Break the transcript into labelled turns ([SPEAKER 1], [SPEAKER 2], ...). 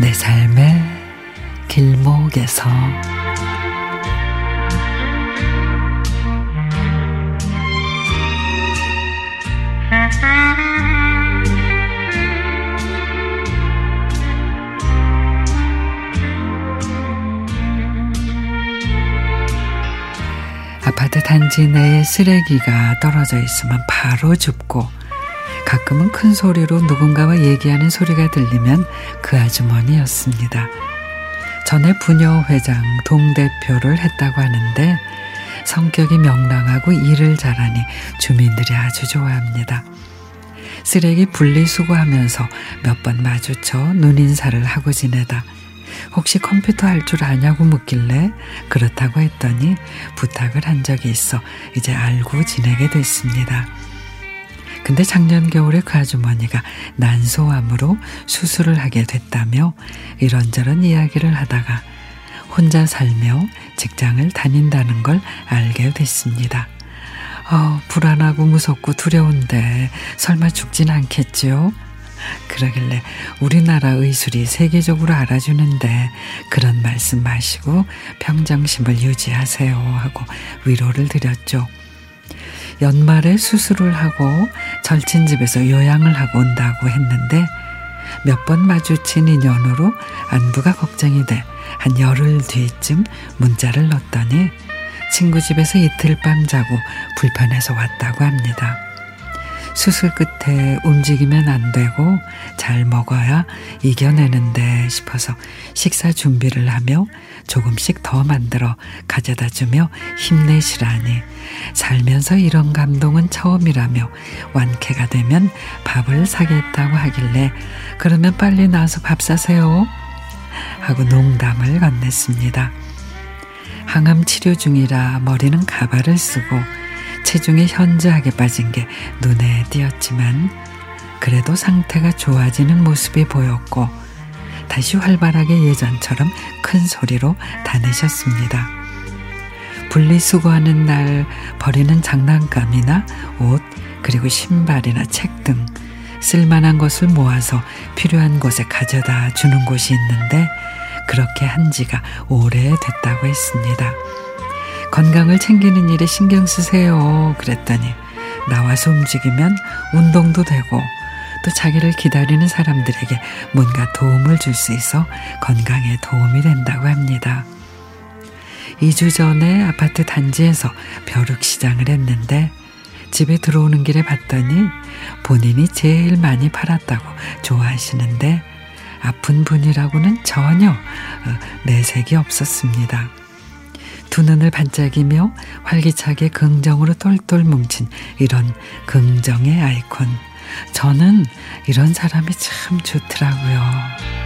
[SPEAKER 1] 내 삶의 길목에서. 아파트 단지 내에 쓰레기가 떨어져 있으면 바로 줍고 가끔은 큰 소리로 누군가와 얘기하는 소리가 들리면 그 아주머니였습니다. 전에 부녀회장 동대표를 했다고 하는데 성격이 명랑하고 일을 잘하니 주민들이 아주 좋아합니다. 쓰레기 분리수거하면서 몇 번 마주쳐 눈인사를 하고 지내다 혹시 컴퓨터 할 줄 아냐고 묻길래 그렇다고 했더니 부탁을 한 적이 있어 이제 알고 지내게 됐습니다. 근데 작년 겨울에 그 아주머니가 난소암으로 수술을 하게 됐다며 이런저런 이야기를 하다가 혼자 살며 직장을 다닌다는 걸 알게 됐습니다. 어, 불안하고 무섭고 두려운데 설마 죽진 않겠지요? 그러길래 우리나라 의술이 세계적으로 알아주는데 그런 말씀 마시고 평정심을 유지하세요 하고 위로를 드렸죠. 연말에 수술을 하고 절친 집에서 요양을 하고 온다고 했는데 몇 번 마주친 인연으로 안부가 걱정이 돼 한 열흘 뒤쯤 문자를 넣었더니 친구 집에서 이틀 밤 자고 불편해서 왔다고 합니다. 수술 끝에 움직이면 안 되고 잘 먹어야 이겨내는데 싶어서 식사 준비를 하며 조금씩 더 만들어 가져다 주며 힘내시라니 살면서 이런 감동은 처음이라며 완쾌가 되면 밥을 사겠다고 하길래 그러면 빨리 나와서 밥 사세요 하고 농담을 건넸습니다. 항암 치료 중이라 머리는 가발을 쓰고 체중이 현저하게 빠진 게 눈에 띄었지만 그래도 상태가 좋아지는 모습이 보였고 다시 활발하게 예전처럼 큰 소리로 다니셨습니다. 분리수거하는 날 버리는 장난감이나 옷 그리고 신발이나 책 등 쓸만한 것을 모아서 필요한 곳에 가져다 주는 곳이 있는데 그렇게 한 지가 오래됐다고 했습니다. 건강을 챙기는 일에 신경 쓰세요. 그랬더니 나와서 움직이면 운동도 되고 또 자기를 기다리는 사람들에게 뭔가 도움을 줄 수 있어 건강에 도움이 된다고 합니다. 2주 전에 아파트 단지에서 벼룩 시장을 했는데 집에 들어오는 길에 봤더니 본인이 제일 많이 팔았다고 좋아하시는데 아픈 분이라고는 전혀 어, 내색이 없었습니다. 두 눈을 반짝이며 활기차게 긍정으로 똘똘 뭉친 이런 긍정의 아이콘. 저는 이런 사람이 참 좋더라고요.